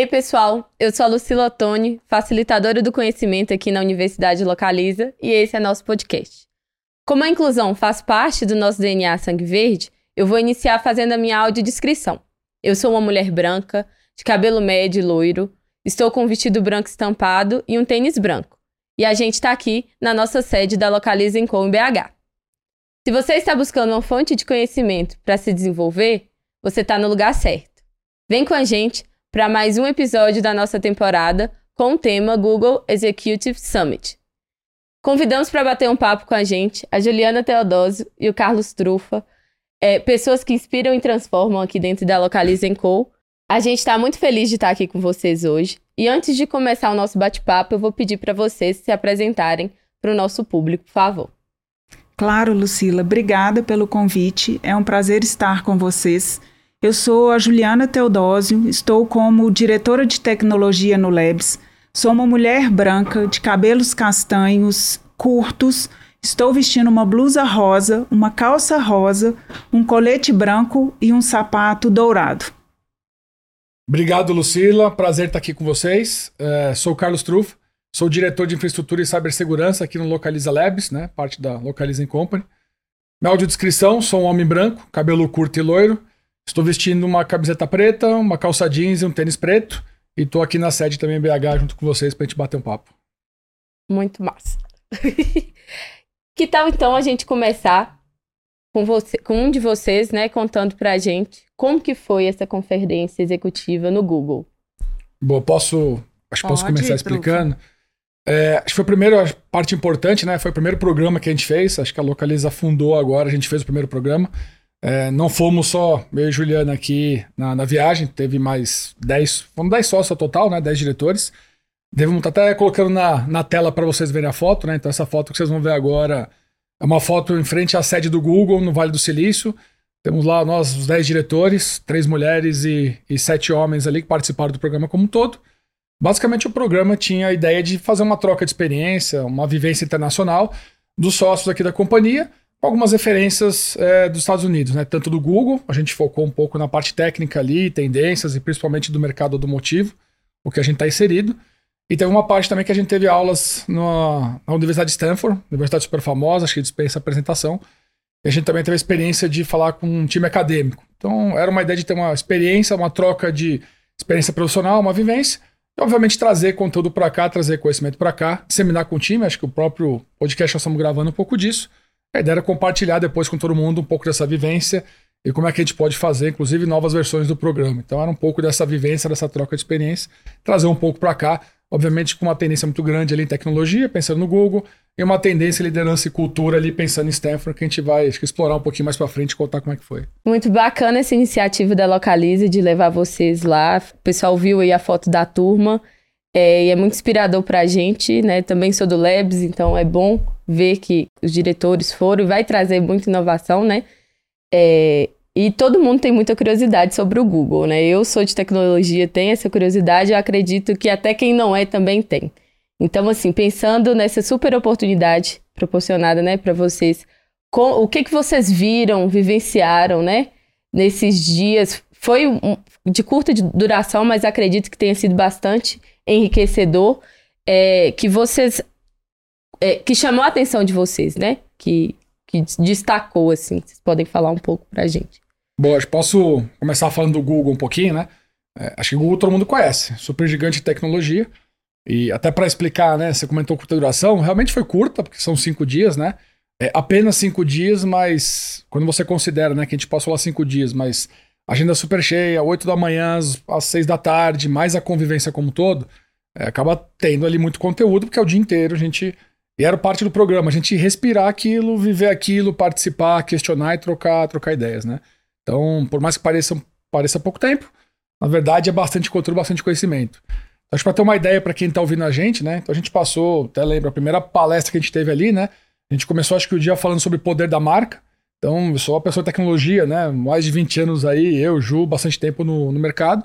Ei, pessoal, eu sou a Lucila Ottoni, facilitadora do conhecimento aqui na Universidade Localiza, e esse é nosso podcast. Como a inclusão faz parte do nosso DNA Sangue Verde, eu vou iniciar fazendo a minha audiodescrição. Eu sou uma mulher branca, de cabelo médio e loiro, estou com um vestido branco estampado e um tênis branco. E a gente está aqui na nossa sede da Localiza em Com BH. Se você está buscando uma fonte de conhecimento para se desenvolver, você está no lugar certo. Vem com a gente para mais um episódio da nossa temporada com o tema Google Executive Summit. Convidamos para bater um papo com a gente a Juliana Teodósio e o Carlos Trufa, é, pessoas que inspiram e transformam aqui dentro da Localiza Co. A gente está muito feliz de estar aqui com vocês hoje. E antes de começar o nosso bate-papo, eu vou pedir para vocês se apresentarem para o nosso público, por favor. Claro, Lucila, obrigada pelo convite. É um prazer estar com vocês. Eu sou a Juliana Teodósio, estou como diretora de tecnologia no Labs. Sou uma mulher branca, de cabelos castanhos, curtos. Estou vestindo uma blusa rosa, uma calça rosa, um colete branco e um sapato dourado. Obrigado, Lucila. Prazer estar aqui com vocês. É, sou Carlos Truff, Sou diretor de infraestrutura e cibersegurança aqui no Localiza Labs, né? Parte da Localiza Company. Minha audiodescrição, sou um homem branco, cabelo curto e loiro. Estou vestindo uma camiseta preta, uma calça jeans e um tênis preto. E estou aqui na sede também em BH junto com vocês para a gente bater um papo. Muito massa. que tal então a gente começar com, você, com um de vocês, né, contando para a gente como que foi essa conferência executiva no Google? Bom, posso, acho que posso começar explicando. É, acho que foi a primeira parte importante, né? Foi o primeiro programa que a gente fez. Acho que a Localiza fundou agora, a gente fez o primeiro programa. É, não fomos só eu e Juliana aqui na, na viagem, teve mais 10, fomos 10 sócios total, né? 10 diretores. Devemos estar até colocando na, na tela para vocês verem a foto, né? Então essa foto que vocês vão ver agora é uma foto em frente à sede do Google, no Vale do Silício. Temos lá nós, os 10 diretores, três mulheres e, e sete homens ali que participaram do programa como um todo. Basicamente, o programa tinha a ideia de fazer uma troca de experiência, uma vivência internacional dos sócios aqui da companhia, com algumas referências é, dos Estados Unidos, né? Tanto do Google, a gente focou um pouco na parte técnica ali, tendências e principalmente do mercado automotivo, o que a gente está inserido. E teve uma parte também que a gente teve aulas na, na Universidade de Stanford, universidade super famosa, acho que dispensa apresentação. E a gente também teve a experiência de falar com um time acadêmico. Então, era uma ideia de ter uma experiência, uma troca de experiência profissional, uma vivência, e, obviamente, trazer conteúdo para cá, trazer conhecimento para cá, disseminar com o time. Acho que o próprio podcast nós estamos gravando um pouco disso. A ideia era compartilhar depois com todo mundo um pouco dessa vivência e como é que a gente pode fazer, inclusive, novas versões do programa. Então, era um pouco dessa vivência, dessa troca de experiência, trazer um pouco para cá, obviamente com uma tendência muito grande ali em tecnologia, pensando no Google, e uma tendência liderança e cultura ali pensando em Stanford, que a gente vai que, explorar um pouquinho mais para frente e contar como é que foi. Muito bacana essa iniciativa da Localize de levar vocês lá. O pessoal viu aí a foto da turma. É, e é muito inspirador para a gente, né? Também sou do Labs, então é bom ver que os diretores foram e vai trazer muita inovação, né? É, e todo mundo tem muita curiosidade sobre o Google, né? Eu sou de tecnologia, tenho essa curiosidade, eu acredito que até quem não é também tem. Então, assim, pensando nessa super oportunidade proporcionada, né, para vocês, com, o que que vocês viram, vivenciaram, né, nesses dias? Foi um, de curta duração, mas acredito que tenha sido bastante enriquecedor, é, que vocês, é, que chamou a atenção de vocês, né? Que, que destacou, assim. Vocês podem falar um pouco pra gente. Bom, eu posso começar falando do Google um pouquinho, né? É, acho que o Google todo mundo conhece, super gigante de tecnologia. E até para explicar, né? Você comentou curta duração, realmente foi curta, porque são cinco dias, né? É apenas cinco dias, mas quando você considera, né, que a gente passou lá cinco dias, mas agenda super cheia, oito da manhã às seis da tarde, mais a convivência como um todo, é, acaba tendo ali muito conteúdo, porque é o dia inteiro a gente. Era parte do programa, a gente respirar aquilo, viver aquilo, participar, questionar e trocar, trocar ideias, né? Então, por mais que pareça, pareça pouco tempo, na verdade é bastante conteúdo, bastante conhecimento. Acho para ter uma ideia para quem está ouvindo a gente, né? Então a gente passou, até lembra, a primeira palestra que a gente teve ali, né? A gente começou, acho que o dia falando sobre o poder da marca. Então, eu sou uma pessoa de tecnologia, né? Mais de 20 anos aí, eu, Ju, bastante tempo no, no mercado.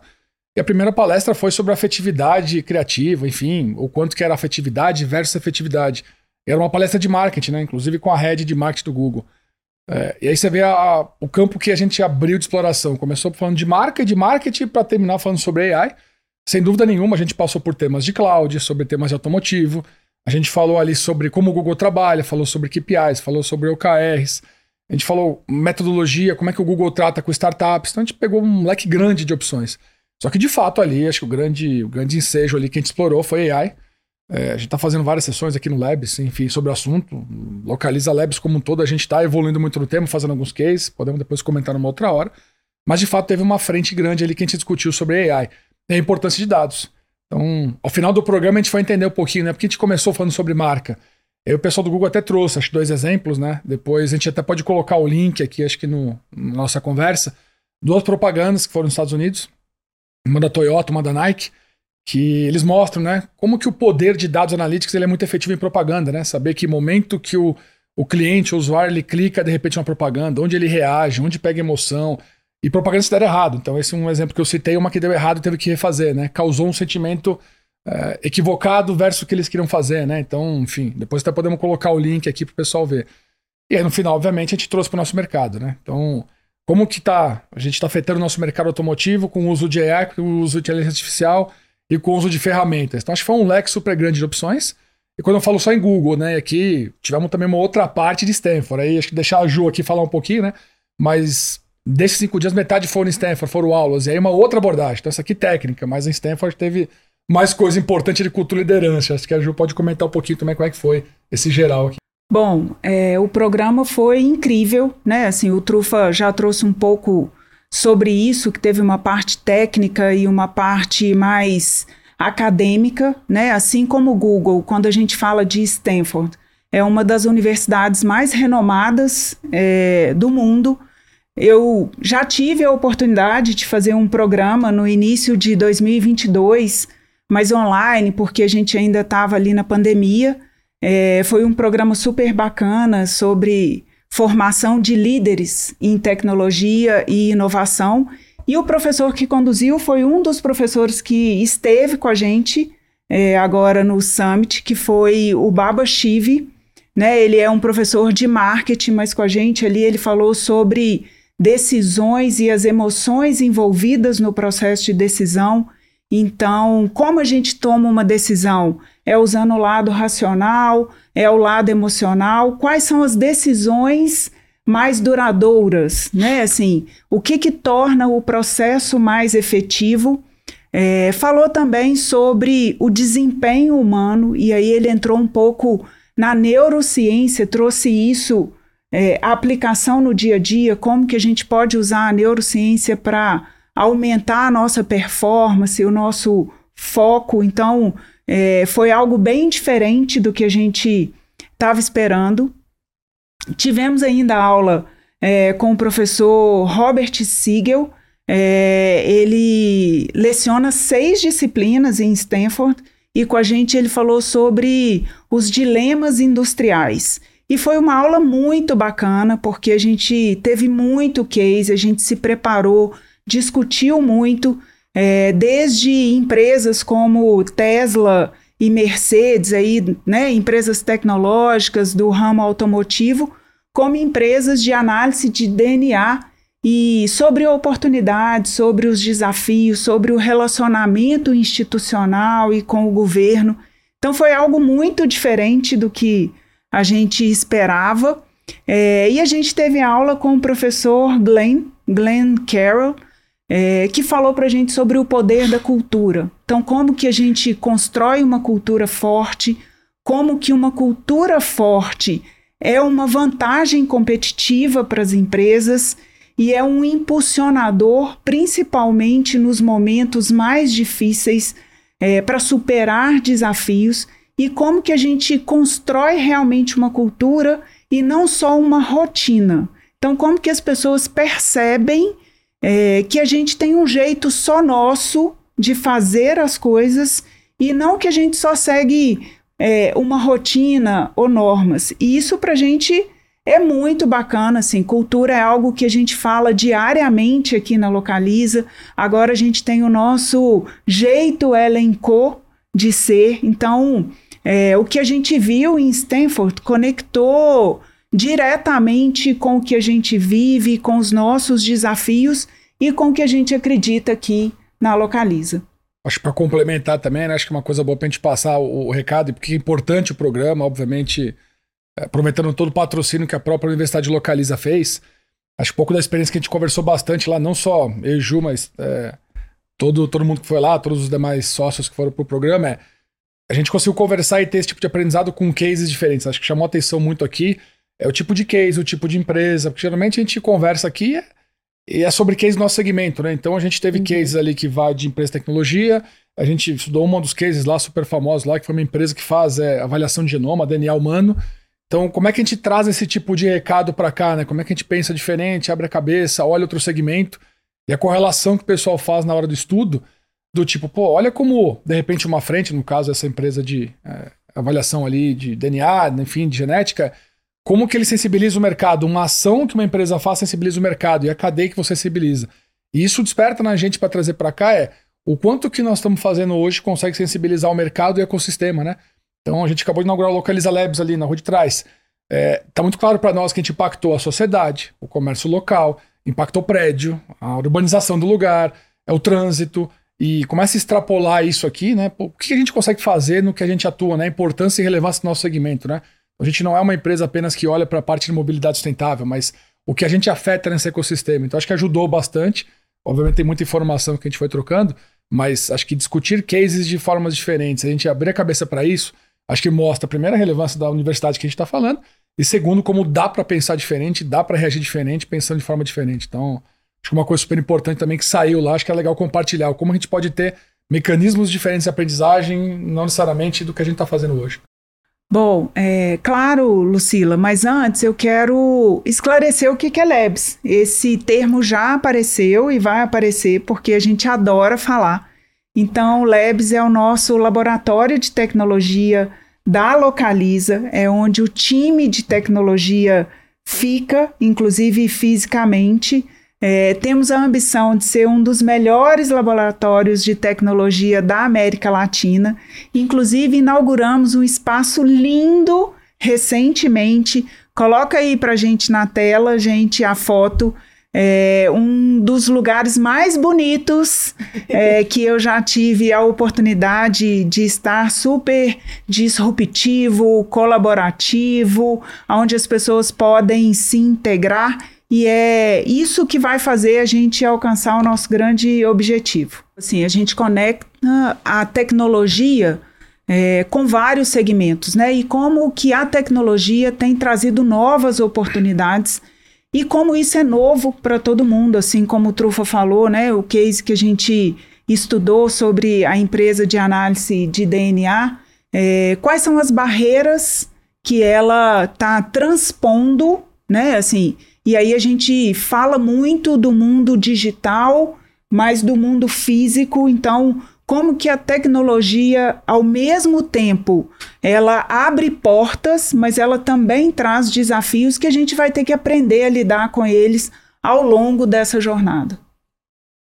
E a primeira palestra foi sobre afetividade criativa, enfim, o quanto que era afetividade versus efetividade. Era uma palestra de marketing, né? Inclusive com a head de marketing do Google. É, e aí você vê a, a, o campo que a gente abriu de exploração. Começou falando de marca, de marketing, para terminar falando sobre AI. sem dúvida nenhuma, a gente passou por temas de cloud, sobre temas de automotivo, a gente falou ali sobre como o Google trabalha, falou sobre KPIs, falou sobre OKRs, a gente falou metodologia, como é que o Google trata com startups. Então a gente pegou um leque grande de opções. Só que de fato ali, acho que o grande, o grande ensejo ali que a gente explorou foi AI. É, a gente está fazendo várias sessões aqui no Labs, enfim, sobre o assunto. Localiza Labs como um todo, a gente está evoluindo muito no tema, fazendo alguns cases, podemos depois comentar numa outra hora. Mas de fato teve uma frente grande ali que a gente discutiu sobre AI e a importância de dados. Então, ao final do programa a gente vai entender um pouquinho, né? Porque a gente começou falando sobre marca. Aí o pessoal do Google até trouxe, acho dois exemplos, né? Depois a gente até pode colocar o link aqui, acho que no, na nossa conversa. Duas propagandas que foram nos Estados Unidos, uma da Toyota, uma da Nike, que eles mostram, né? Como que o poder de dados analíticos ele é muito efetivo em propaganda, né? Saber que momento que o, o cliente, o usuário, ele clica de repente uma propaganda, onde ele reage, onde pega emoção. E propaganda se der errado. Então, esse é um exemplo que eu citei, uma que deu errado e teve que refazer, né? Causou um sentimento é, equivocado versus o que eles queriam fazer, né? Então, enfim, depois até podemos colocar o link aqui para o pessoal ver. E aí, no final, obviamente, a gente trouxe para o nosso mercado, né? Então, como que tá? A gente está afetando o nosso mercado automotivo com o uso de AI, com o uso de inteligência artificial e com o uso de ferramentas. Então, acho que foi um leque super grande de opções. E quando eu falo só em Google, né? Aqui tivemos também uma outra parte de Stanford. Aí acho que deixar a Ju aqui falar um pouquinho, né? Mas desses cinco dias, metade foram em Stanford, foram aulas. E aí uma outra abordagem. Então, essa aqui técnica, mas em Stanford teve mais coisa importante de cultura e liderança. Acho que a Ju pode comentar um pouquinho também como é que foi esse geral aqui. Bom, é, o programa foi incrível, né? Assim, o Trufa já trouxe um pouco sobre isso, que teve uma parte técnica e uma parte mais acadêmica, né? Assim como o Google, quando a gente fala de Stanford, é uma das universidades mais renomadas é, do mundo. Eu já tive a oportunidade de fazer um programa no início de 2022 mas online, porque a gente ainda estava ali na pandemia. É, foi um programa super bacana sobre formação de líderes em tecnologia e inovação. E o professor que conduziu foi um dos professores que esteve com a gente é, agora no Summit, que foi o Baba Shivi. Né? Ele é um professor de marketing, mas com a gente ali ele falou sobre decisões e as emoções envolvidas no processo de decisão então, como a gente toma uma decisão? É usando o lado racional? É o lado emocional? Quais são as decisões mais duradouras, né? Assim, o que que torna o processo mais efetivo? É, falou também sobre o desempenho humano e aí ele entrou um pouco na neurociência, trouxe isso é, a aplicação no dia a dia, como que a gente pode usar a neurociência para aumentar a nossa performance, o nosso foco. Então, é, foi algo bem diferente do que a gente estava esperando. Tivemos ainda aula é, com o professor Robert Siegel. É, ele leciona seis disciplinas em Stanford e com a gente ele falou sobre os dilemas industriais. E foi uma aula muito bacana, porque a gente teve muito case, a gente se preparou discutiu muito, é, desde empresas como Tesla e Mercedes, aí, né, empresas tecnológicas do ramo automotivo, como empresas de análise de DNA e sobre oportunidades, sobre os desafios, sobre o relacionamento institucional e com o governo. Então foi algo muito diferente do que a gente esperava. É, e a gente teve aula com o professor Glenn, Glenn Carroll, é, que falou para a gente sobre o poder da cultura. Então, como que a gente constrói uma cultura forte, como que uma cultura forte é uma vantagem competitiva para as empresas e é um impulsionador, principalmente nos momentos mais difíceis, é, para superar desafios e como que a gente constrói realmente uma cultura e não só uma rotina. Então, como que as pessoas percebem é, que a gente tem um jeito só nosso de fazer as coisas e não que a gente só segue é, uma rotina ou normas. E isso para a gente é muito bacana, assim. Cultura é algo que a gente fala diariamente aqui na Localiza. Agora a gente tem o nosso jeito elenco de ser. Então, é, o que a gente viu em Stanford conectou diretamente com o que a gente vive, com os nossos desafios e com o que a gente acredita aqui na Localiza. acho para complementar também, né? Acho que é uma coisa boa para a gente passar o, o recado, porque é importante o programa, obviamente, é, aproveitando todo o patrocínio que a própria Universidade Localiza fez. Acho que pouco da experiência que a gente conversou bastante lá, não só eu e Ju, mas é, todo, todo mundo que foi lá, todos os demais sócios que foram pro programa, é a gente conseguiu conversar e ter esse tipo de aprendizado com cases diferentes. Acho que chamou atenção muito aqui é o tipo de case, o tipo de empresa, porque geralmente a gente conversa aqui e é sobre case do nosso segmento, né? Então a gente teve uhum. cases ali que vai de empresa de tecnologia, a gente estudou um dos cases lá super famosos lá, que foi uma empresa que faz é, avaliação de genoma, DNA humano. Então, como é que a gente traz esse tipo de recado para cá, né? Como é que a gente pensa diferente, abre a cabeça, olha outro segmento e a correlação que o pessoal faz na hora do estudo, do tipo, pô, olha como, de repente, uma frente, no caso, essa empresa de é, avaliação ali de DNA, enfim, de genética, como que ele sensibiliza o mercado? Uma ação que uma empresa faz sensibiliza o mercado e a cadeia que você sensibiliza. E isso desperta na gente para trazer para cá é o quanto que nós estamos fazendo hoje consegue sensibilizar o mercado e o ecossistema, né? Então a gente acabou de inaugurar o Localiza Labs ali na rua de trás. É, tá muito claro para nós que a gente impactou a sociedade, o comércio local, impactou o prédio, a urbanização do lugar, é o trânsito, e começa a extrapolar isso aqui, né? O que a gente consegue fazer no que a gente atua, né? A importância e relevância do nosso segmento, né? A gente não é uma empresa apenas que olha para a parte de mobilidade sustentável, mas o que a gente afeta nesse ecossistema. Então acho que ajudou bastante. Obviamente tem muita informação que a gente foi trocando, mas acho que discutir cases de formas diferentes, a gente abrir a cabeça para isso, acho que mostra, a primeira, a relevância da universidade que a gente está falando, e segundo, como dá para pensar diferente, dá para reagir diferente, pensando de forma diferente. Então, acho que uma coisa super importante também que saiu lá, acho que é legal compartilhar, como a gente pode ter mecanismos diferentes de aprendizagem, não necessariamente do que a gente está fazendo hoje. Bom, é claro, Lucila, mas antes eu quero esclarecer o que é Labs. Esse termo já apareceu e vai aparecer porque a gente adora falar. Então, o Labs é o nosso laboratório de tecnologia da Localiza, é onde o time de tecnologia fica, inclusive fisicamente, é, temos a ambição de ser um dos melhores laboratórios de tecnologia da América Latina. Inclusive, inauguramos um espaço lindo recentemente. Coloca aí para gente na tela, gente, a foto. É um dos lugares mais bonitos é, que eu já tive a oportunidade de estar super disruptivo, colaborativo, onde as pessoas podem se integrar e é isso que vai fazer a gente alcançar o nosso grande objetivo. Assim, a gente conecta a tecnologia é, com vários segmentos, né? E como que a tecnologia tem trazido novas oportunidades e como isso é novo para todo mundo, assim como o Trufa falou, né? O case que a gente estudou sobre a empresa de análise de DNA, é, quais são as barreiras que ela está transpondo, né? Assim, e aí a gente fala muito do mundo digital, mas do mundo físico, então como que a tecnologia, ao mesmo tempo, ela abre portas, mas ela também traz desafios que a gente vai ter que aprender a lidar com eles ao longo dessa jornada.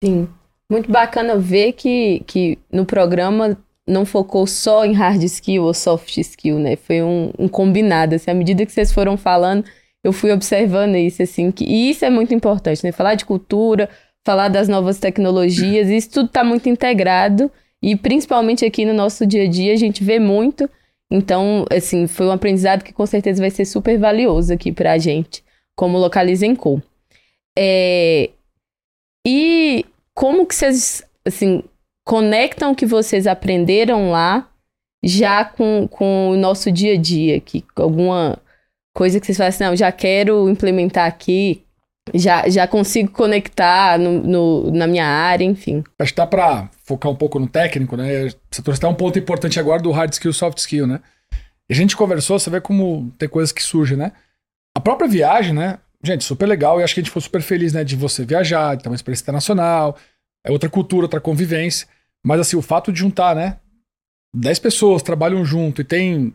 Sim, muito bacana ver que, que no programa não focou só em hard skill ou soft skill, né? Foi um, um combinado. Assim, à medida que vocês foram falando, eu fui observando isso, assim, que, e isso é muito importante, né? Falar de cultura, falar das novas tecnologias, isso tudo está muito integrado e principalmente aqui no nosso dia a dia a gente vê muito. Então, assim, foi um aprendizado que com certeza vai ser super valioso aqui para a gente, como Localiza em Co. É... E como que vocês, assim, conectam o que vocês aprenderam lá já com, com o nosso dia a dia, que alguma coisa que vocês falam assim, não, já quero implementar aqui, já, já consigo conectar no, no na minha área, enfim. Acho que dá para focar um pouco no técnico, né? Você trouxe até um ponto importante agora do hard skill, soft skill, né? A gente conversou, você vê como tem coisas que surgem, né? A própria viagem, né? Gente, super legal e acho que a gente foi super feliz, né? De você viajar, de ter uma experiência internacional, é outra cultura, outra convivência. Mas assim, o fato de juntar, né? 10 pessoas trabalham junto e tem,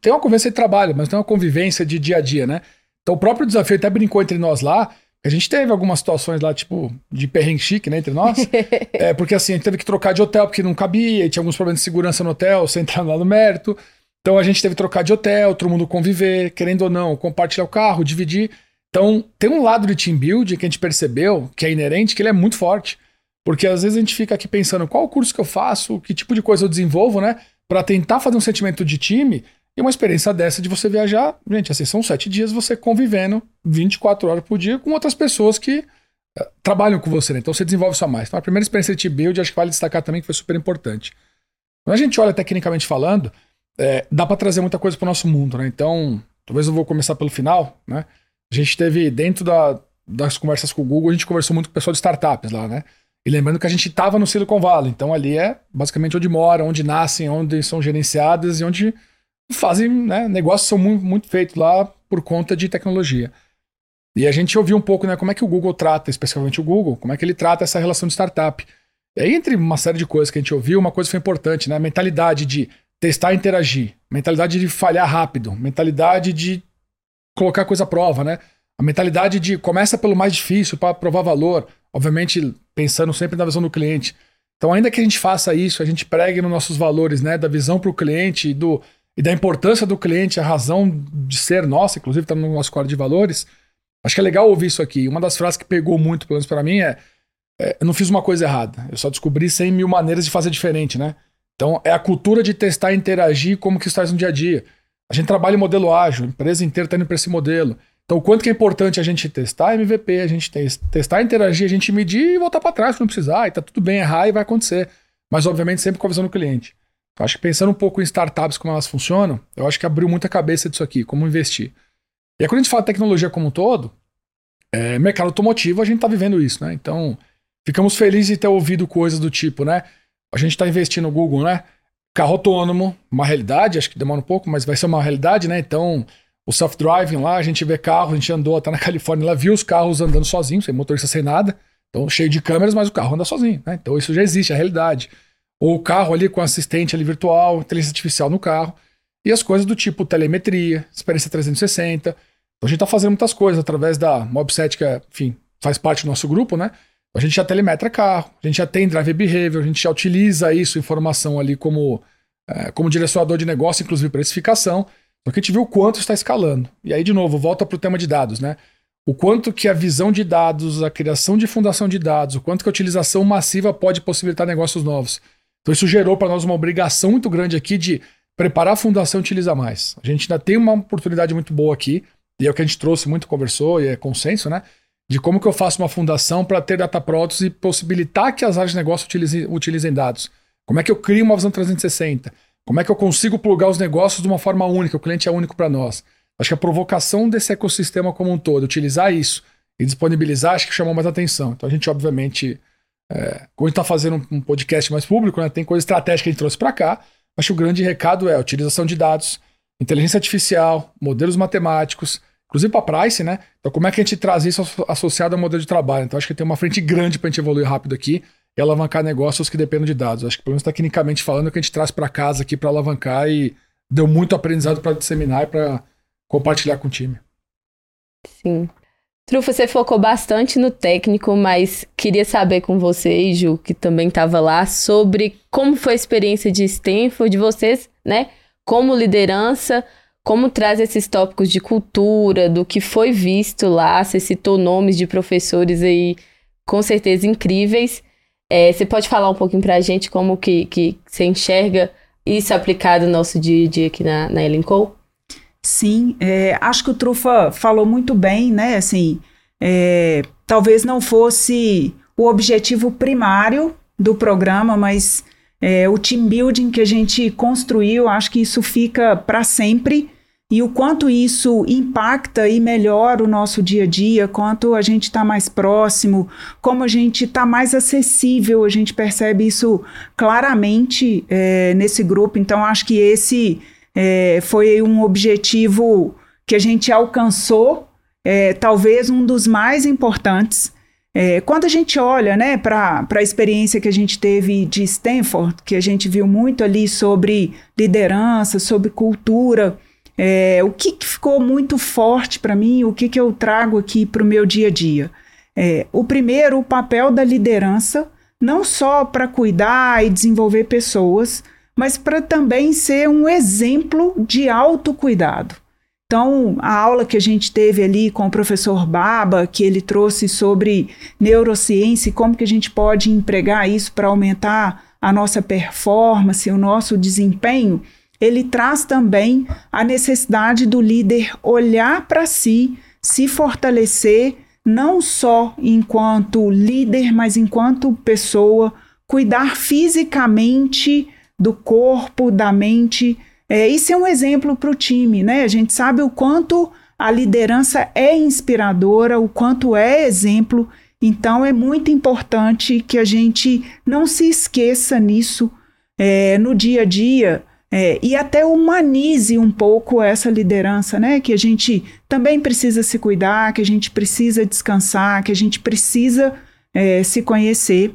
tem uma convivência de trabalho, mas é uma convivência de dia a dia, né? Então o próprio desafio até brincou entre nós lá, a gente teve algumas situações lá, tipo, de perrengue chique, né, entre nós. é, porque assim, a gente teve que trocar de hotel porque não cabia, e tinha alguns problemas de segurança no hotel, sem entrar lá no mérito. Então a gente teve que trocar de hotel, todo mundo conviver, querendo ou não, compartilhar o carro, dividir. Então tem um lado de team building que a gente percebeu, que é inerente, que ele é muito forte. Porque às vezes a gente fica aqui pensando qual curso que eu faço, que tipo de coisa eu desenvolvo, né? Para tentar fazer um sentimento de time e uma experiência dessa de você viajar. Gente, assim, são sete dias você convivendo 24 horas por dia com outras pessoas que uh, trabalham com você, né? Então você desenvolve só mais. Então a primeira experiência de build, acho que vale destacar também que foi super importante. Quando a gente olha tecnicamente falando, é, dá para trazer muita coisa para o nosso mundo, né? Então, talvez eu vou começar pelo final, né? A gente teve dentro da, das conversas com o Google, a gente conversou muito com o pessoal de startups lá, né? E lembrando que a gente estava no Silicon Valley, então ali é basicamente onde moram, onde nascem, onde são gerenciadas e onde fazem, né, negócios são muito, muito feitos lá por conta de tecnologia. E a gente ouviu um pouco, né, como é que o Google trata, especialmente o Google, como é que ele trata essa relação de startup. E aí, entre uma série de coisas que a gente ouviu, uma coisa foi importante, né, a mentalidade de testar e interagir, mentalidade de falhar rápido, mentalidade de colocar coisa à prova, né? A mentalidade de começa pelo mais difícil para provar valor, obviamente pensando sempre na visão do cliente. Então, ainda que a gente faça isso, a gente pregue nos nossos valores, né, da visão para o cliente e, do, e da importância do cliente, a razão de ser nossa, inclusive está no nosso código de valores. Acho que é legal ouvir isso aqui. Uma das frases que pegou muito, pelo menos para mim, é, é: eu não fiz uma coisa errada, eu só descobri 100 mil maneiras de fazer diferente, né? Então, é a cultura de testar e interagir como que isso no dia a dia. A gente trabalha em modelo ágil, a empresa inteira está indo para esse modelo. Então, o quanto que é importante a gente testar MVP, a gente testar, interagir, a gente medir e voltar para trás se não precisar, e tá tudo bem, errar e vai acontecer. Mas, obviamente, sempre com a visão do cliente. Acho que pensando um pouco em startups, como elas funcionam, eu acho que abriu muita cabeça disso aqui, como investir. E aí, quando a gente fala tecnologia como um todo, é, mercado automotivo, a gente está vivendo isso, né? Então, ficamos felizes de ter ouvido coisas do tipo, né? A gente está investindo no Google, né? Carro autônomo, uma realidade, acho que demora um pouco, mas vai ser uma realidade, né? Então, o self-driving lá, a gente vê carro, a gente andou até na Califórnia, lá viu os carros andando sozinhos, sem motorista, sem nada. Então, cheio de câmeras, mas o carro anda sozinho, né? Então, isso já existe, é a realidade. Ou o carro ali com assistente ali virtual, inteligência artificial no carro. E as coisas do tipo telemetria, experiência 360. Então, a gente está fazendo muitas coisas através da Mobset, que, é, enfim, faz parte do nosso grupo, né? A gente já telemetra carro, a gente já tem driver behavior, a gente já utiliza isso, informação ali como, é, como direcionador de negócio, inclusive precificação. Porque a gente viu o quanto está escalando. E aí, de novo, volta para o tema de dados, né? O quanto que a visão de dados, a criação de fundação de dados, o quanto que a utilização massiva pode possibilitar negócios novos. Então isso gerou para nós uma obrigação muito grande aqui de preparar a fundação e utilizar mais. A gente ainda tem uma oportunidade muito boa aqui, e é o que a gente trouxe, muito conversou, e é consenso, né? De como que eu faço uma fundação para ter data protos e possibilitar que as áreas de negócio utilizem, utilizem dados. Como é que eu crio uma visão 360? Como é que eu consigo plugar os negócios de uma forma única? O cliente é único para nós. Acho que a provocação desse ecossistema como um todo, utilizar isso e disponibilizar, acho que chamou mais atenção. Então a gente, obviamente, é, como a gente está fazendo um podcast mais público, né, tem coisa estratégica que a gente trouxe para cá. Acho que o grande recado é a utilização de dados, inteligência artificial, modelos matemáticos, inclusive para price, né? Então, como é que a gente traz isso associado ao modelo de trabalho? Então, acho que tem uma frente grande para a gente evoluir rápido aqui e alavancar negócios que dependem de dados. Acho que, pelo menos tecnicamente falando, é o que a gente traz para casa aqui para alavancar e deu muito aprendizado para disseminar e para compartilhar com o time. Sim. Trufa, você focou bastante no técnico, mas queria saber com você, Ju, que também estava lá, sobre como foi a experiência de Stanford, de vocês, né? Como liderança, como traz esses tópicos de cultura, do que foi visto lá. Você citou nomes de professores aí, com certeza incríveis. É, você pode falar um pouquinho para a gente como que, que você enxerga isso aplicado no nosso dia a dia aqui na, na Ellen Cole? Sim, é, acho que o Trufa falou muito bem, né? Assim, é, talvez não fosse o objetivo primário do programa, mas é, o team building que a gente construiu, acho que isso fica para sempre e o quanto isso impacta e melhora o nosso dia a dia, quanto a gente está mais próximo, como a gente está mais acessível, a gente percebe isso claramente é, nesse grupo. Então, acho que esse é, foi um objetivo que a gente alcançou, é, talvez um dos mais importantes. É, quando a gente olha né, para a experiência que a gente teve de Stanford, que a gente viu muito ali sobre liderança, sobre cultura, é, o que, que, ficou muito forte para mim, o que, que eu trago aqui para o meu dia a dia? É, o primeiro, o papel da liderança, não só para cuidar e desenvolver pessoas, mas para também ser um exemplo de autocuidado. Então, a aula que a gente teve ali com o professor Baba, que ele trouxe sobre neurociência e como que a gente pode empregar isso para aumentar a nossa performance, o nosso desempenho, ele traz também a necessidade do líder olhar para si, se fortalecer, não só enquanto líder, mas enquanto pessoa, cuidar fisicamente do corpo, da mente, é, isso é um exemplo para o time, né? A gente sabe o quanto a liderança é inspiradora, o quanto é exemplo. Então é muito importante que a gente não se esqueça nisso é, no dia a dia é, e até humanize um pouco essa liderança, né? Que a gente também precisa se cuidar, que a gente precisa descansar, que a gente precisa é, se conhecer.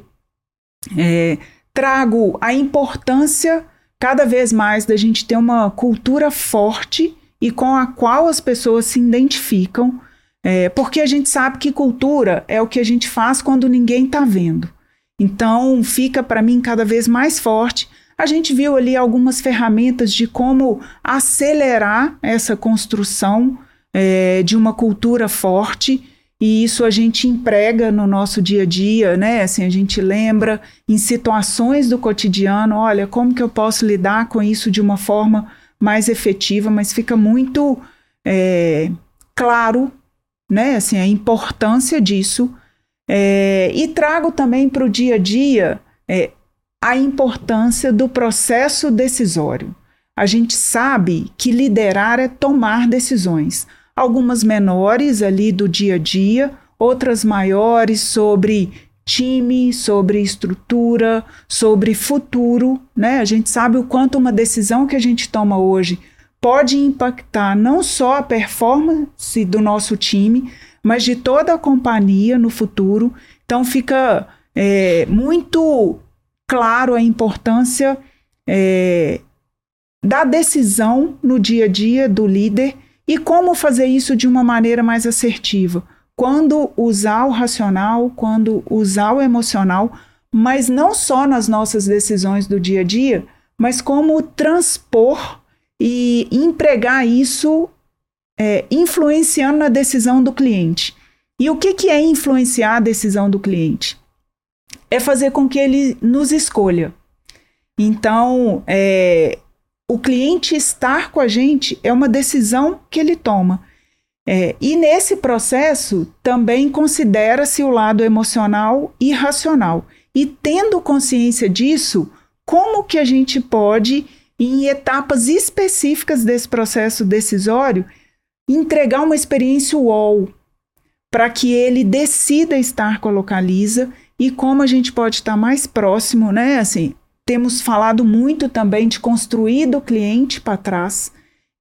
É, trago a importância cada vez mais da gente ter uma cultura forte e com a qual as pessoas se identificam, é, porque a gente sabe que cultura é o que a gente faz quando ninguém está vendo. Então, fica para mim cada vez mais forte. A gente viu ali algumas ferramentas de como acelerar essa construção é, de uma cultura forte e isso a gente emprega no nosso dia a dia, né? Assim, a gente lembra em situações do cotidiano, olha, como que eu posso lidar com isso de uma forma mais efetiva, mas fica muito é, claro, né? Assim, a importância disso. É, e trago também para o dia a dia é, a importância do processo decisório. A gente sabe que liderar é tomar decisões algumas menores ali do dia a dia, outras maiores sobre time, sobre estrutura, sobre futuro, né? A gente sabe o quanto uma decisão que a gente toma hoje pode impactar não só a performance do nosso time, mas de toda a companhia no futuro. Então fica é, muito claro a importância é, da decisão no dia a dia do líder e como fazer isso de uma maneira mais assertiva? Quando usar o racional, quando usar o emocional, mas não só nas nossas decisões do dia a dia, mas como transpor e empregar isso é, influenciando na decisão do cliente. E o que, que é influenciar a decisão do cliente? É fazer com que ele nos escolha. Então, é, o cliente estar com a gente é uma decisão que ele toma. É, e nesse processo também considera-se o lado emocional e racional. E tendo consciência disso, como que a gente pode, em etapas específicas desse processo decisório, entregar uma experiência UOL para que ele decida estar com a localiza e como a gente pode estar mais próximo, né? Assim, temos falado muito também de construir do cliente para trás.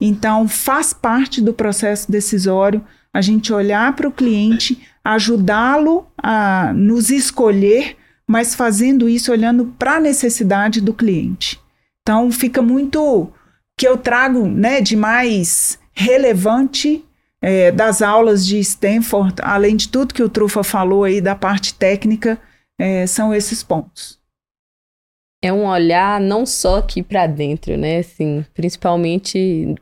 Então, faz parte do processo decisório a gente olhar para o cliente, ajudá-lo a nos escolher, mas fazendo isso olhando para a necessidade do cliente. Então, fica muito que eu trago né, de mais relevante é, das aulas de Stanford, além de tudo que o Trufa falou aí da parte técnica, é, são esses pontos é um olhar não só aqui para dentro, né? Assim, principalmente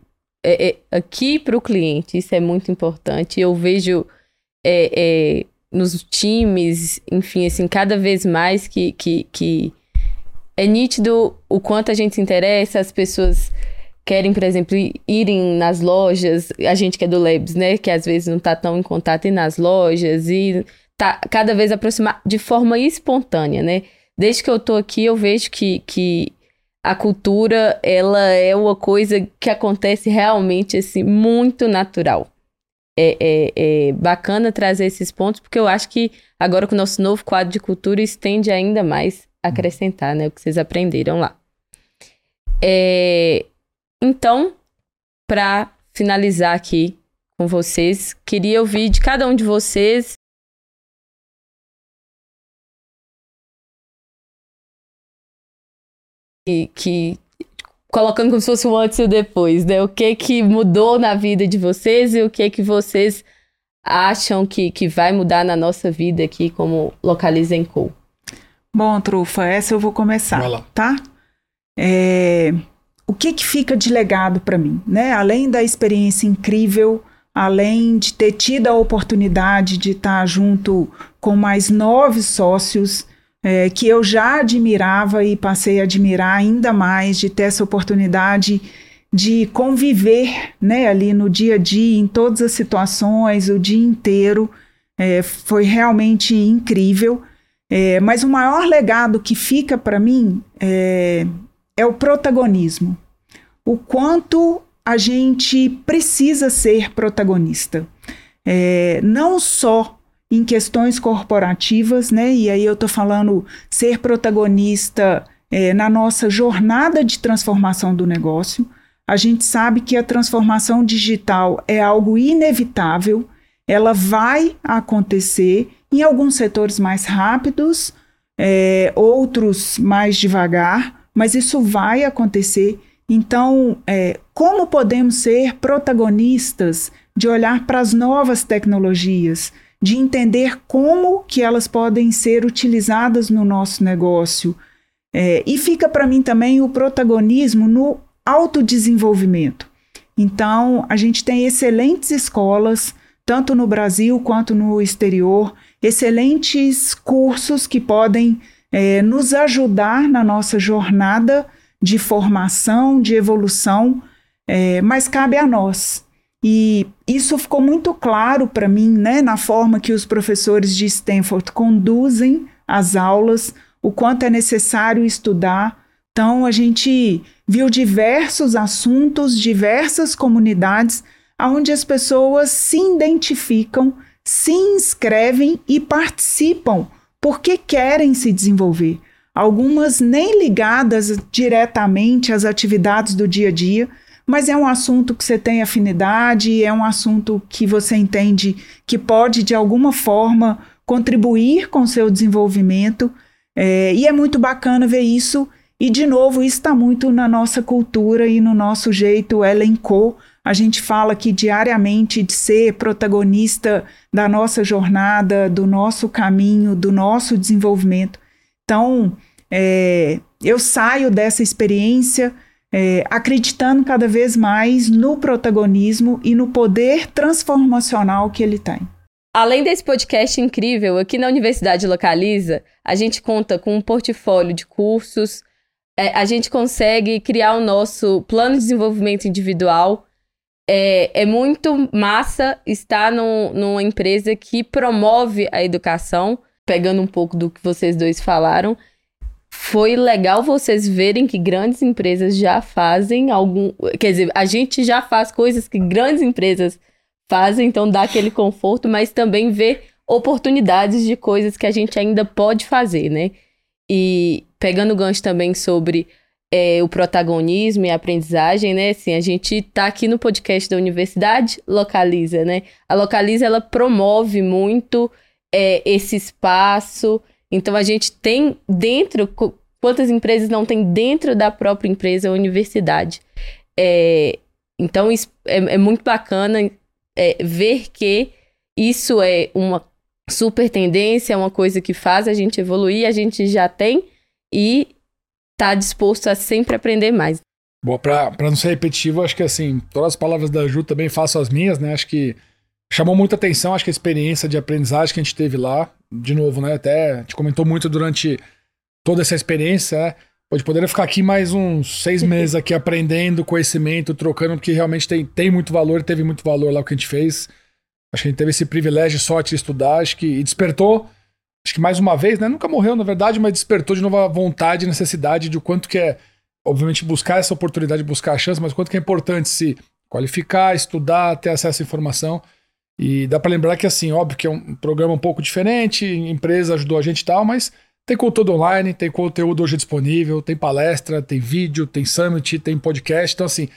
é, é, aqui para o cliente, isso é muito importante. Eu vejo é, é, nos times, enfim, assim, cada vez mais que, que, que é nítido o quanto a gente se interessa, as pessoas querem, por exemplo, irem nas lojas, a gente que é do Labs, né, que às vezes não está tão em contato, ir nas lojas e tá cada vez aproximar de forma espontânea, né? desde que eu tô aqui, eu vejo que, que a cultura, ela é uma coisa que acontece realmente, assim, muito natural. É, é, é, bacana trazer esses pontos, porque eu acho que agora com o nosso novo quadro de cultura, isso tende ainda mais acrescentar, né? O que vocês aprenderam lá. É, então, para finalizar aqui com vocês, queria ouvir de cada um de vocês que, que colocando como se fosse um antes e o depois, né? O que que mudou na vida de vocês e o que que vocês acham que, que vai mudar na nossa vida aqui como Localiza Co. Bom, Trufa, essa eu vou começar, tá? É, o que, que fica de legado para mim, né? Além da experiência incrível, além de ter tido a oportunidade de estar junto com mais nove sócios é, que eu já admirava e passei a admirar ainda mais, de ter essa oportunidade de conviver né, ali no dia a dia, em todas as situações, o dia inteiro. É, foi realmente incrível. É, mas o maior legado que fica para mim é, é o protagonismo. O quanto a gente precisa ser protagonista. É, não só em questões corporativas, né? E aí eu estou falando ser protagonista é, na nossa jornada de transformação do negócio. A gente sabe que a transformação digital é algo inevitável, ela vai acontecer em alguns setores mais rápidos, é, outros mais devagar, mas isso vai acontecer. Então, é, como podemos ser protagonistas de olhar para as novas tecnologias, de entender como que elas podem ser utilizadas no nosso negócio? É, e fica para mim também o protagonismo no autodesenvolvimento. Então, a gente tem excelentes escolas, tanto no Brasil quanto no exterior, excelentes cursos que podem é, nos ajudar na nossa jornada de formação, de evolução, é, mas cabe a nós. E isso ficou muito claro para mim, né, na forma que os professores de Stanford conduzem as aulas, o quanto é necessário estudar. Então, a gente viu diversos assuntos, diversas comunidades, onde as pessoas se identificam, se inscrevem e participam porque querem se desenvolver. Algumas nem ligadas diretamente às atividades do dia a dia, mas é um assunto que você tem afinidade, é um assunto que você entende que pode, de alguma forma, contribuir com o seu desenvolvimento. É, e é muito bacana ver isso e, de novo, isso está muito na nossa cultura e no nosso jeito elencou. A gente fala aqui diariamente de ser protagonista da nossa jornada, do nosso caminho, do nosso desenvolvimento. Então, é, eu saio dessa experiência é, acreditando cada vez mais no protagonismo e no poder transformacional que ele tem. Além desse podcast incrível, aqui na Universidade Localiza, a gente conta com um portfólio de cursos, é, a gente consegue criar o nosso plano de desenvolvimento individual. É, é muito massa estar no, numa empresa que promove a educação, pegando um pouco do que vocês dois falaram. Foi legal vocês verem que grandes empresas já fazem algum. Quer dizer, a gente já faz coisas que grandes empresas fazem, então dá aquele conforto, mas também ver oportunidades de coisas que a gente ainda pode fazer, né? E pegando o gancho também sobre é, o protagonismo e a aprendizagem, né? Assim, a gente tá aqui no podcast da universidade Localiza, né? A Localiza, ela promove muito é, esse espaço. Então, a gente tem dentro... Quantas empresas não tem dentro da própria empresa a universidade? É, então, é, é muito bacana é, ver que isso é uma super tendência, é uma coisa que faz a gente evoluir, a gente já tem e tá disposto a sempre aprender mais. Bom, para não ser repetitivo, acho que assim, todas as palavras da Ju também faço as minhas, né? Acho que chamou muita atenção, acho que a experiência de aprendizagem que a gente teve lá, de novo, né? Até a gente comentou muito durante toda essa experiência, né? Pode poderia ficar aqui mais uns seis meses aqui aprendendo conhecimento, trocando, porque realmente tem, tem muito valor, teve muito valor lá o que a gente fez. Acho que a gente teve esse privilégio, sorte de estudar, acho que despertou, acho que mais uma vez, né? Nunca morreu, na verdade, mas despertou de novo a vontade e necessidade de o quanto que é, obviamente, buscar essa oportunidade, buscar a chance, mas o quanto que é importante se qualificar, estudar, ter acesso à informação. E dá para lembrar que, assim, óbvio que é um programa um pouco diferente, empresa ajudou a gente e tal, mas tem conteúdo online, tem conteúdo hoje disponível, tem palestra, tem vídeo, tem summit, tem podcast. Então, assim,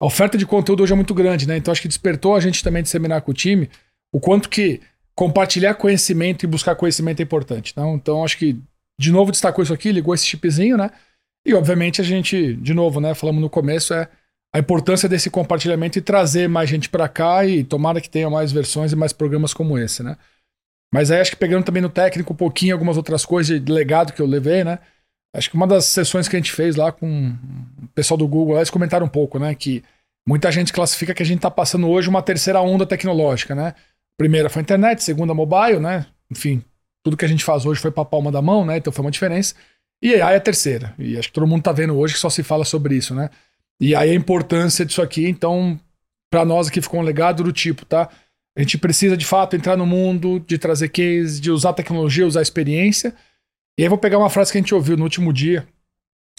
a oferta de conteúdo hoje é muito grande, né? Então acho que despertou a gente também de seminar com o time o quanto que compartilhar conhecimento e buscar conhecimento é importante. Então, então acho que, de novo, destacou isso aqui, ligou esse chipzinho, né? E obviamente a gente, de novo, né? Falamos no começo, é a importância desse compartilhamento e trazer mais gente para cá e tomara que tenha mais versões e mais programas como esse, né? Mas aí acho que pegando também no técnico um pouquinho algumas outras coisas de legado que eu levei, né? Acho que uma das sessões que a gente fez lá com o pessoal do Google, eles comentaram um pouco, né? Que muita gente classifica que a gente está passando hoje uma terceira onda tecnológica, né? Primeira foi a internet, segunda mobile, né? Enfim, tudo que a gente faz hoje foi para a palma da mão, né? Então foi uma diferença. E AI é a terceira. E acho que todo mundo está vendo hoje que só se fala sobre isso, né? E aí a importância disso aqui, então, para nós aqui ficou um legado do tipo, tá? A gente precisa de fato entrar no mundo, de trazer case, de usar tecnologia, usar experiência. E aí vou pegar uma frase que a gente ouviu no último dia.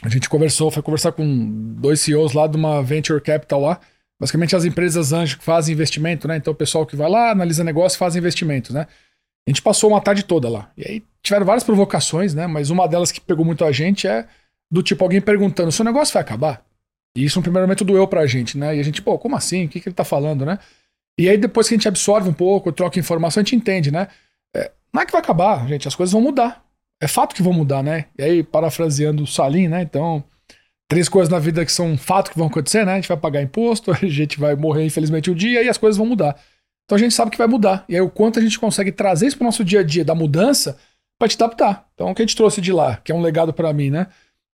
A gente conversou, foi conversar com dois CEOs lá de uma venture capital lá. Basicamente as empresas anjo que fazem investimento, né? Então o pessoal que vai lá, analisa negócio, faz investimentos, né? A gente passou uma tarde toda lá. E aí tiveram várias provocações, né? Mas uma delas que pegou muito a gente é do tipo alguém perguntando: seu negócio vai acabar? E isso no primeiro momento doeu pra gente, né? E a gente, pô, como assim? O que, que ele tá falando, né? E aí depois que a gente absorve um pouco, troca informação, a gente entende, né? É, não é que vai acabar, gente, as coisas vão mudar. É fato que vão mudar, né? E aí, parafraseando o Salim, né? Então, três coisas na vida que são fato que vão acontecer, né? A gente vai pagar imposto, a gente vai morrer, infelizmente, um dia e as coisas vão mudar. Então a gente sabe que vai mudar. E aí, o quanto a gente consegue trazer isso pro nosso dia a dia da mudança para te adaptar. Então, o que a gente trouxe de lá, que é um legado para mim, né?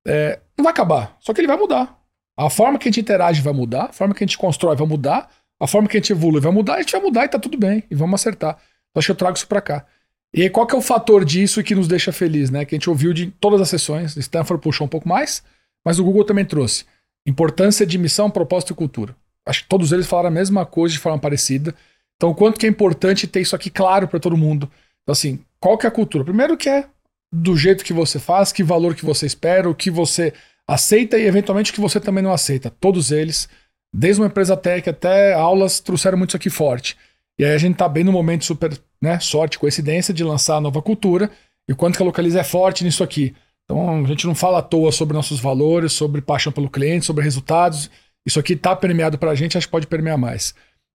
É, não vai acabar, só que ele vai mudar. A forma que a gente interage vai mudar, a forma que a gente constrói vai mudar, a forma que a gente evolui vai mudar, a gente vai mudar e tá tudo bem, e vamos acertar. Então, acho que eu trago isso para cá. E aí, qual que é o fator disso que nos deixa feliz, né? Que a gente ouviu de todas as sessões, Stanford puxou um pouco mais, mas o Google também trouxe. Importância de missão, propósito e cultura. Acho que todos eles falaram a mesma coisa de forma parecida. Então, o quanto que é importante ter isso aqui claro para todo mundo. Então, assim, qual que é a cultura? Primeiro que é do jeito que você faz, que valor que você espera, o que você aceita e eventualmente que você também não aceita. Todos eles, desde uma empresa tech até aulas, trouxeram muito isso aqui forte. E aí a gente tá bem no momento super, né, sorte, coincidência de lançar a nova cultura e quanto que a Localiza é forte nisso aqui. Então a gente não fala à toa sobre nossos valores, sobre paixão pelo cliente, sobre resultados. Isso aqui tá permeado pra gente, acho que pode permear mais.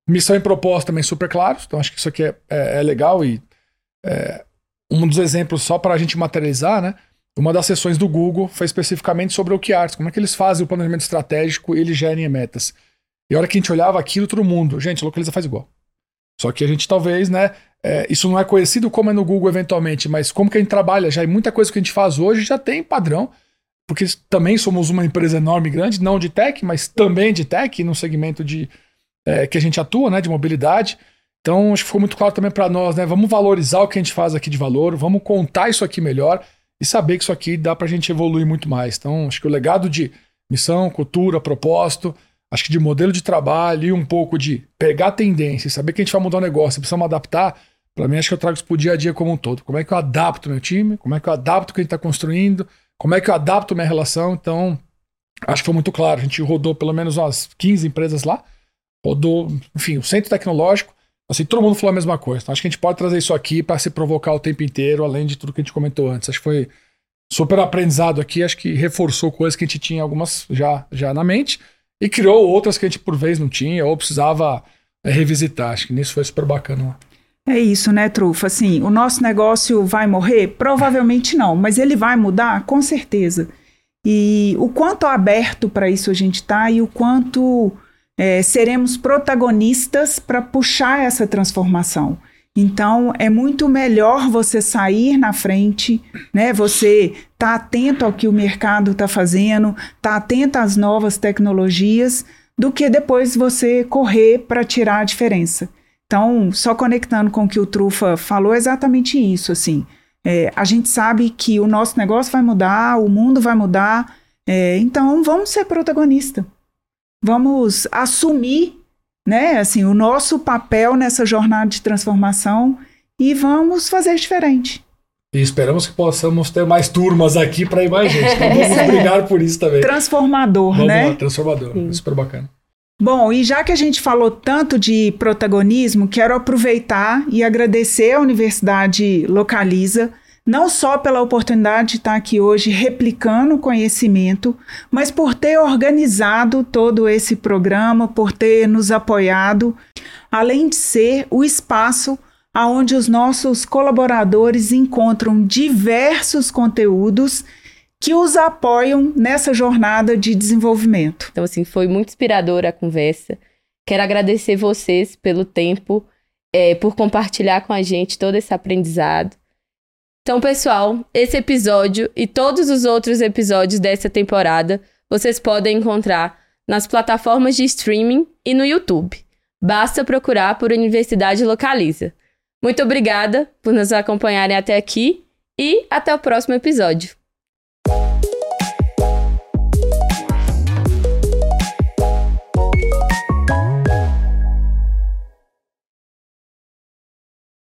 Missão e propósito também super claros, então acho que isso aqui é, é, é legal e é, um dos exemplos só para a gente materializar, né? Uma das sessões do Google foi especificamente sobre o OKRs, como é que eles fazem o planejamento estratégico e eles gerem metas. E a hora que a gente olhava aquilo, todo mundo, gente, a Localiza faz igual. Só que a gente talvez, né, é, isso não é conhecido como é no Google eventualmente, mas como que a gente trabalha já, e muita coisa que a gente faz hoje já tem padrão, porque também somos uma empresa enorme, grande, não de tech, mas também de tech, no segmento de é, que a gente atua, né, de mobilidade. Então, acho que ficou muito claro também para nós, né, vamos valorizar o que a gente faz aqui de valor, vamos contar isso aqui melhor, e saber que isso aqui dá para a gente evoluir muito mais. Então, acho que o legado de missão, cultura, propósito, acho que de modelo de trabalho e um pouco de pegar tendência, saber que a gente vai mudar o negócio, precisamos adaptar, para mim acho que eu trago isso para o dia a dia como um todo. Como é que eu adapto meu time, como é que eu adapto o que a gente está construindo, como é que eu adapto minha relação. Então, acho que foi muito claro. A gente rodou pelo menos umas 15 empresas lá, rodou, enfim, o centro tecnológico, Assim, todo mundo falou a mesma coisa. Então, acho que a gente pode trazer isso aqui para se provocar o tempo inteiro, além de tudo que a gente comentou antes. Acho que foi super aprendizado aqui. Acho que reforçou coisas que a gente tinha algumas já, já na mente e criou outras que a gente por vez não tinha ou precisava é, revisitar. Acho que nisso foi super bacana. É isso, né, Trufa? Assim, o nosso negócio vai morrer? Provavelmente não, mas ele vai mudar? Com certeza. E o quanto aberto para isso a gente está e o quanto é, seremos protagonistas para puxar essa transformação. Então, é muito melhor você sair na frente, né? Você tá atento ao que o mercado está fazendo, tá atento às novas tecnologias, do que depois você correr para tirar a diferença. Então, só conectando com o que o Trufa falou, é exatamente isso, assim. É, a gente sabe que o nosso negócio vai mudar, o mundo vai mudar, é, então vamos ser protagonista vamos assumir, né, assim, o nosso papel nessa jornada de transformação e vamos fazer diferente. E esperamos que possamos ter mais turmas aqui para ir mais gente. Então vamos brigar por isso também. Transformador, vamos né? Lá, transformador. Sim. Super bacana. Bom, e já que a gente falou tanto de protagonismo, quero aproveitar e agradecer à Universidade Localiza não só pela oportunidade de estar aqui hoje replicando o conhecimento, mas por ter organizado todo esse programa, por ter nos apoiado, além de ser o espaço aonde os nossos colaboradores encontram diversos conteúdos que os apoiam nessa jornada de desenvolvimento. Então, assim, foi muito inspiradora a conversa. Quero agradecer vocês pelo tempo, é, por compartilhar com a gente todo esse aprendizado. Então, pessoal, esse episódio e todos os outros episódios dessa temporada vocês podem encontrar nas plataformas de streaming e no YouTube. Basta procurar por Universidade Localiza. Muito obrigada por nos acompanharem até aqui e até o próximo episódio.